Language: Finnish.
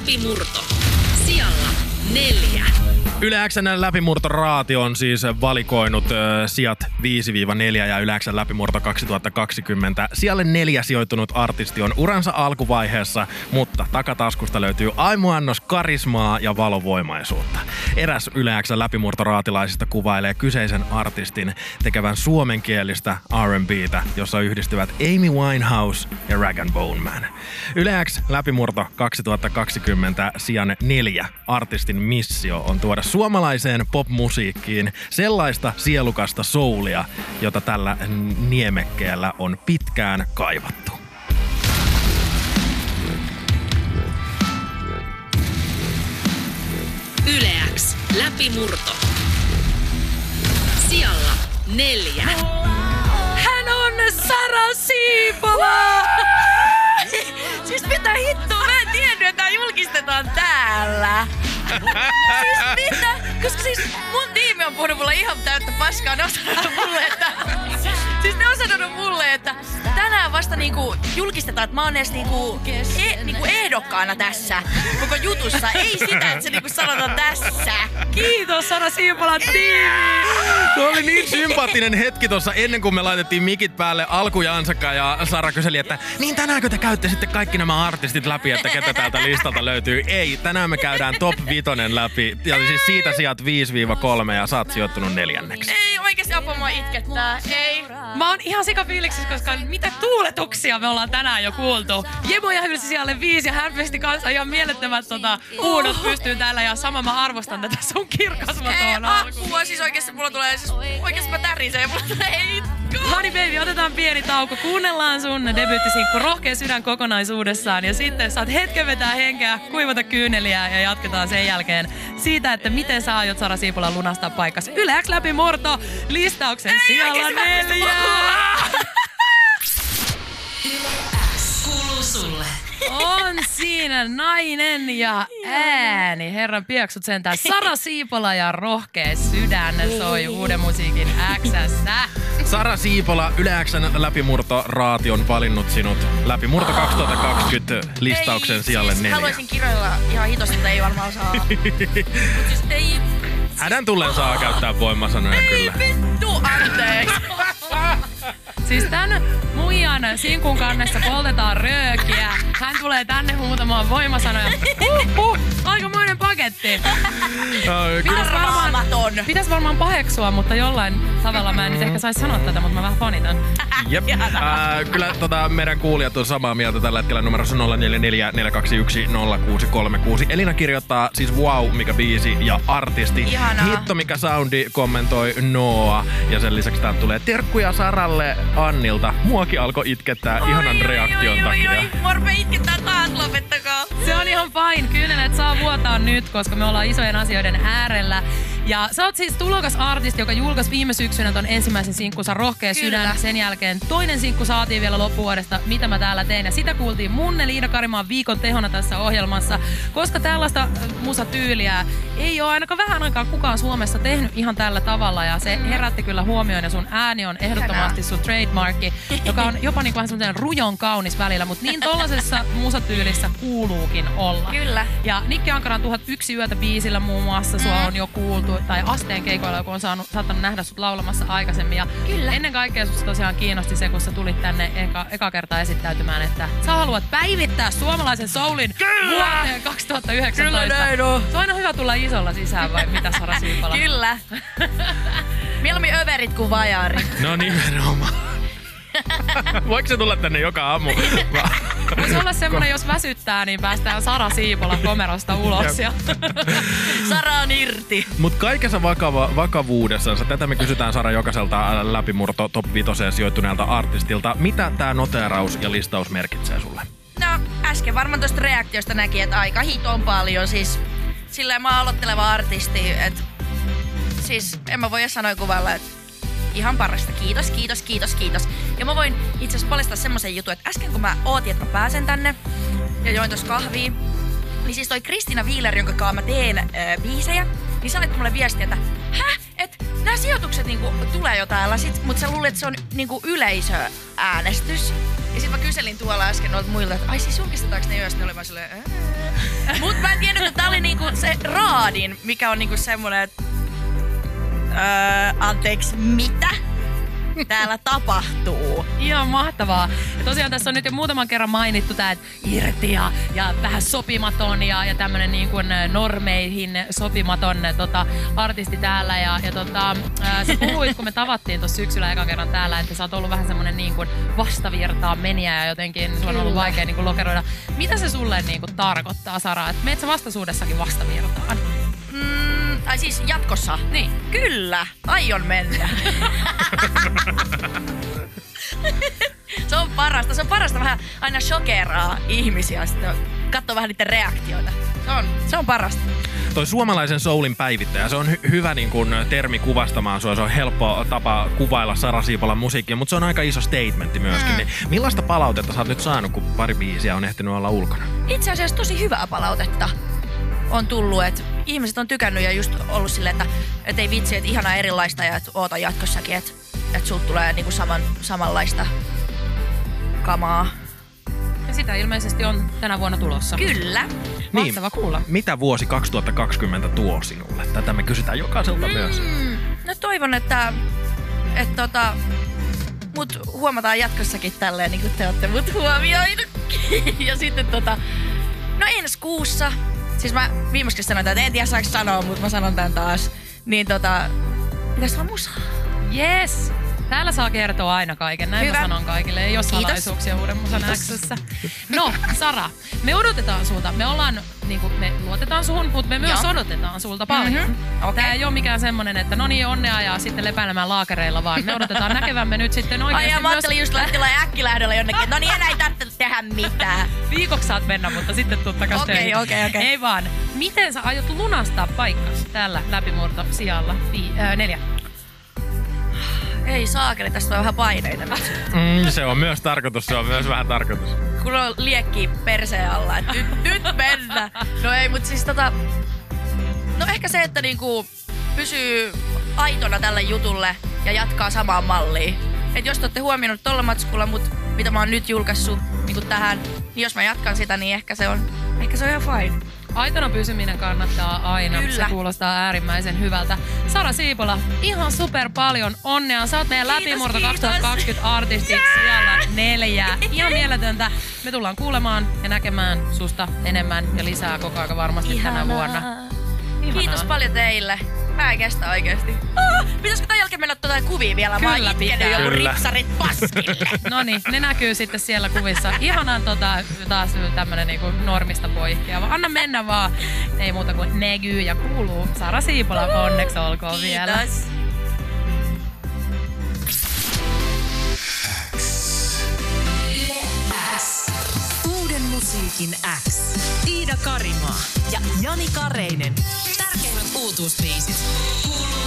läpimurto. Sijalla neljä. Yle Xn läpimurtoraati on siis valikoinut ö, sijat 5-4 ja Yle Xn läpimurto 2020. Sijalle neljä sijoittunut artisti on uransa alkuvaiheessa, mutta takataskusta löytyy aimuannos karismaa ja valovoimaisuutta. Eräs Yle Xn läpimurtoraatilaisista kuvailee kyseisen artistin tekevän suomenkielistä R&Btä, jossa yhdistyvät Amy Winehouse ja Rag Bone Man. Yle X läpimurto 2020 sijan neljä artistin missio on tuoda suomalaiseen popmusiikkiin sellaista sielukasta soulia, jota tällä niemekkeellä on pitkään kaivattu. Yle X läpimurto. Sijalla neljä. Hän on Sara Siipola! siis siis mitä? Koska siis mun tiimi on puhunut mulle ihan täyttä paskaa. Ne on sanonut mulle, että... Siis ne on sanonut mulle, että tänään vasta niinku julkistetaan, että mä oon edes niinku, e, ehdokkaana tässä koko jutussa. Ei sitä, että se niinku sanotaan tässä. Kiitos Sara Siipolan tiimi! Tuo oli niin sympaattinen hetki tuossa ennen kuin me laitettiin mikit päälle alkujansakaan ja Sara kyseli, että niin tänäänkö te käytte sitten kaikki nämä artistit läpi, että ketä täältä listalta löytyy? Ei, tänään me käydään top vitonen läpi ja siis siitä sijat 5-3 ja sä oot sijoittunut neljänneksi. Ei oikeesti apua mua itkettää. Ei. Mä oon ihan sikafiiliksissä, koska mitä tuuletuksia me ollaan tänään jo kuultu. Jemo ja hylsi siellä viisi ja hän pisti kanssa ihan mielettömät tota, huudot pystyy täällä ja sama mä arvostan tätä sun Ei kirkasmatoon apua, siis oikeesti mulla tulee, siis oikeesti mä tärisee ja mulla tulee itku. Honey baby, otetaan pieni tauko. Kuunnellaan sun debiuttisinkku Rohkea sydän kokonaisuudessaan ja sitten saat hetken vetää henkeä, kuivata kyyneliä ja jatketaan sen jälkeen siitä, että miten sä aiot Sara Siipola lunastaa paikkas Yle X läpi murto listauksen sijalla oikeesti mä en pysty neljä. Kuuluu sulle. On siinä nainen ja ääni. Herran pieksut sentään. Sara Siipola ja rohkea sydän soi uuden musiikin Xssä. Sara Siipola, Yle Xn läpimurtoraati on valinnut sinut Läpimurto 2020 listauksen Ei, sijalle siis neljä. Haluaisin kirjoilla ihan hitosta, mutta ei varmaan saa. Mut siis ei, Hänen tullen saa käyttää voimasanoja kyllä. vittu anteeksi. Siis tän muijan sinkun kannessa poltetaan röökiä. Hän tulee tänne huutamaan voimasanoja. Huh, huh, aikamoinen paketti. Ai, kyllä. Pitäis varmaan, pitäis varmaan paheksua, mutta jollain tavalla mä en nyt ehkä saisi sanoa tätä, mutta mä vähän fanitan. Jep. Ää, kyllä tota, meidän kuulijat on samaa mieltä tällä hetkellä numerossa 044 421 0636. Elina kirjoittaa siis wow, mikä biisi ja artisti. Ihanaa. Hitto, mikä soundi kommentoi Noa. Ja sen lisäksi täältä tulee terkkuja Saralle Annilta. Muakin alkoi itkettää ihanan reaktion oi, takia. Oi, oi, mua rupee itkettää taas, lopettakaa. Se on ihan fine. Kyynelet saa vuotaa nyt, koska me ollaan isojen asioiden äärellä. Ja sä oot siis tulokas artisti, joka julkaisi viime syksynä ton ensimmäisen sinkkunsa Rohkea Kyllä. sydän. Sen jälkeen toinen sinkku saatiin vielä loppuvuodesta, mitä mä täällä teen. Ja sitä kuultiin munne Liina Karimaan viikon tehona tässä ohjelmassa. Koska tällaista äh, musatyyliä ei ole ainakaan vähän aikaa kukaan Suomessa tehnyt ihan tällä tavalla. Ja se herätti kyllä huomioon ja sun ääni on ehdottomasti sun trademarkki, joka on jopa niin kuin vähän semmoinen rujon kaunis välillä. Mutta niin tollasessa musatyylissä kuuluukin olla. Kyllä. Ja Nikki Ankaran 1001 yötä biisillä muun muassa sua on jo kuultu, tai Asteen keikoilla, kun on saanut, saattanut nähdä sut laulamassa aikaisemmin. Ja Kyllä. ennen kaikkea susta tosiaan kiinnosti se, kun sä tulit tänne eka, eka kertaa esittäytymään, että sä haluat päivittää suomalaisen soulin vuoteen 2019. Kyllä näin on. Se on aina hyvä tulla isolla sisään, vai mitä Sara Siipola? Kyllä. Mieluummin överit kuin vajarit. No nimenomaan. Voiko se tulla tänne joka aamu? Voisi olla semmoinen, jos väsyttää, niin päästään Sara Siipola komerosta ulos. Ja... Sara on irti. Mutta kaikessa vakava, vakavuudessansa, tätä me kysytään Sara jokaiselta läpimurto top 5 sijoittuneelta artistilta. Mitä tämä noteeraus ja listaus merkitsee sulle? No, äsken varmaan tuosta reaktiosta näki, että aika hiton paljon. Siis silleen mä oon aloitteleva artisti, että siis en mä voi sanoa kuvalla, että ihan parasta. Kiitos, kiitos, kiitos, kiitos. Ja mä voin itse asiassa paljastaa semmoisen jutun, että äsken kun mä ootin, että mä pääsen tänne ja join tuossa kahvia, niin siis toi Kristina Wieler, jonka kanssa mä teen äh, biisejä, niin sä laitat mulle viestiä, että häh, että nämä sijoitukset niinku tulee jo täällä, sit, mutta sä luulet, että se on niinku yleisöäänestys. Ja sitten mä kyselin tuolla äsken noilta muilta, että ai siis julkistetaanko ne sitten ne oli vaan silleen. Mut mä en tiennyt, että tää oli niinku se raadin, mikä on niinku semmonen, että... Öö, anteeksi, mitä? Täällä tapahtuu. Ihan mahtavaa. Ja tosiaan tässä on nyt jo muutaman kerran mainittu tää, että irti ja, ja vähän sopimaton ja, ja tämmönen niin kuin normeihin sopimaton tota, artisti täällä. Ja, ja tota, ää, sä puhuit, kun me tavattiin tuossa syksyllä ekan kerran täällä, että sä oot ollut vähän semmonen niin kuin vastavirtaan menijä ja jotenkin sulla on ollut vaikea niin kuin lokeroida. Mitä se sulle niin kuin tarkoittaa, Sara? Että meet sä vastaisuudessakin vastavirtaan? Mm, tai siis jatkossa. Niin. Kyllä, aion mennä. se on parasta. Se on parasta vähän aina shokeraa ihmisiä. Sitten katsoa vähän niiden reaktioita. Se on, se on parasta. Toi suomalaisen soulin päivittäjä, se on hy- hyvä niin kun, termi kuvastamaan sua. Se on helppo tapa kuvailla Sara Siipolan musiikkia, mutta se on aika iso statementti myöskin. Mm. Niin millaista palautetta sä oot nyt saanut, kun pari biisiä on ehtinyt olla ulkona? Itse asiassa tosi hyvää palautetta on tullut, että ihmiset on tykännyt ja just ollut silleen, että, että ei vitsi, että ihanaa erilaista ja että oota jatkossakin, että, että sulta tulee niinku saman, samanlaista kamaa. Ja sitä ilmeisesti on tänä vuonna tulossa. Kyllä. Mahtava kuulla. Mitä vuosi 2020 tuo sinulle? Tätä me kysytään jokaiselta myös. Mm, no toivon, että, että tota, mut huomataan jatkossakin tälleen, niin kuin te olette mut huomioinut. ja sitten tota, no ensi kuussa, siis mä viimeksi sanoin, että en tiedä saako sanoa, mutta mä sanon tän taas. Niin tota, pitäis olla musa. Yes! Täällä saa kertoa aina kaiken, näin Hyvä. mä sanon kaikille. Ei ole salaisuuksia uuden musan. Xssä. No, Sara, me odotetaan sulta. Me ollaan, niin kuin, me luotetaan suhun, mutta me myös Joo. odotetaan sulta paljon. Mhm, okei. Tää ei ole mikään semmonen, että no niin, onnea ja sitten lepäilemään laakereilla, vaan me odotetaan näkevämme nyt sitten Ai oikeasti ja mä myös... just lähteä äkkilähdöllä jonnekin, no niin enää ei tarvitse tehdä mitään. Viikoksi saat mennä, mutta sitten tuut takas Okei, okei, okei. Ei vaan. Miten sä aiot lunastaa paikkas tällä läpimurto sijalla vi- äh, neljä? Ei saakeli, tästä on vähän paineita nyt. Mm, se on myös tarkoitus, se on myös vähän tarkoitus. kun on liekki perseen alla, että nyt, nyt mennä. No ei, mutta siis tota... No ehkä se, että niinku pysyy aitona tälle jutulle ja jatkaa samaan malliin. Et jos te olette huomioinut tolla matskulla, mut mitä mä oon nyt julkaissut niinku tähän, niin jos mä jatkan sitä, niin ehkä se on, ehkä se on ihan fine. Aitona pysyminen kannattaa aina. Kyllä. Se kuulostaa äärimmäisen hyvältä. Sara Siipola, ihan super paljon onnea. Sä oot meidän Kiitos, läpimurto kiitos. 2020 artistiksi siellä neljä. Ihan mieletöntä. Me tullaan kuulemaan ja näkemään susta enemmän ja lisää koko ajan varmasti tänä vuonna. Ihanaa. Kiitos paljon teille. Mä en kestä oikeesti. Ah, pitäisikö tämän jälkeen mennä tuota kuvia vielä? Mä oon Kyllä itkenyt joku Kyllä. ripsarit paskille. No niin, ne näkyy sitten siellä kuvissa. Ihanan tota, taas tämmönen niinku normista poikkeava. Anna mennä vaan. Ei muuta kuin näkyy ja kuuluu. Sara Siipola, onneksi olkoon vielä. Kiitos. Uuden musiikin X. Iida Karimaa ja Jani Kareinen. todos os meses.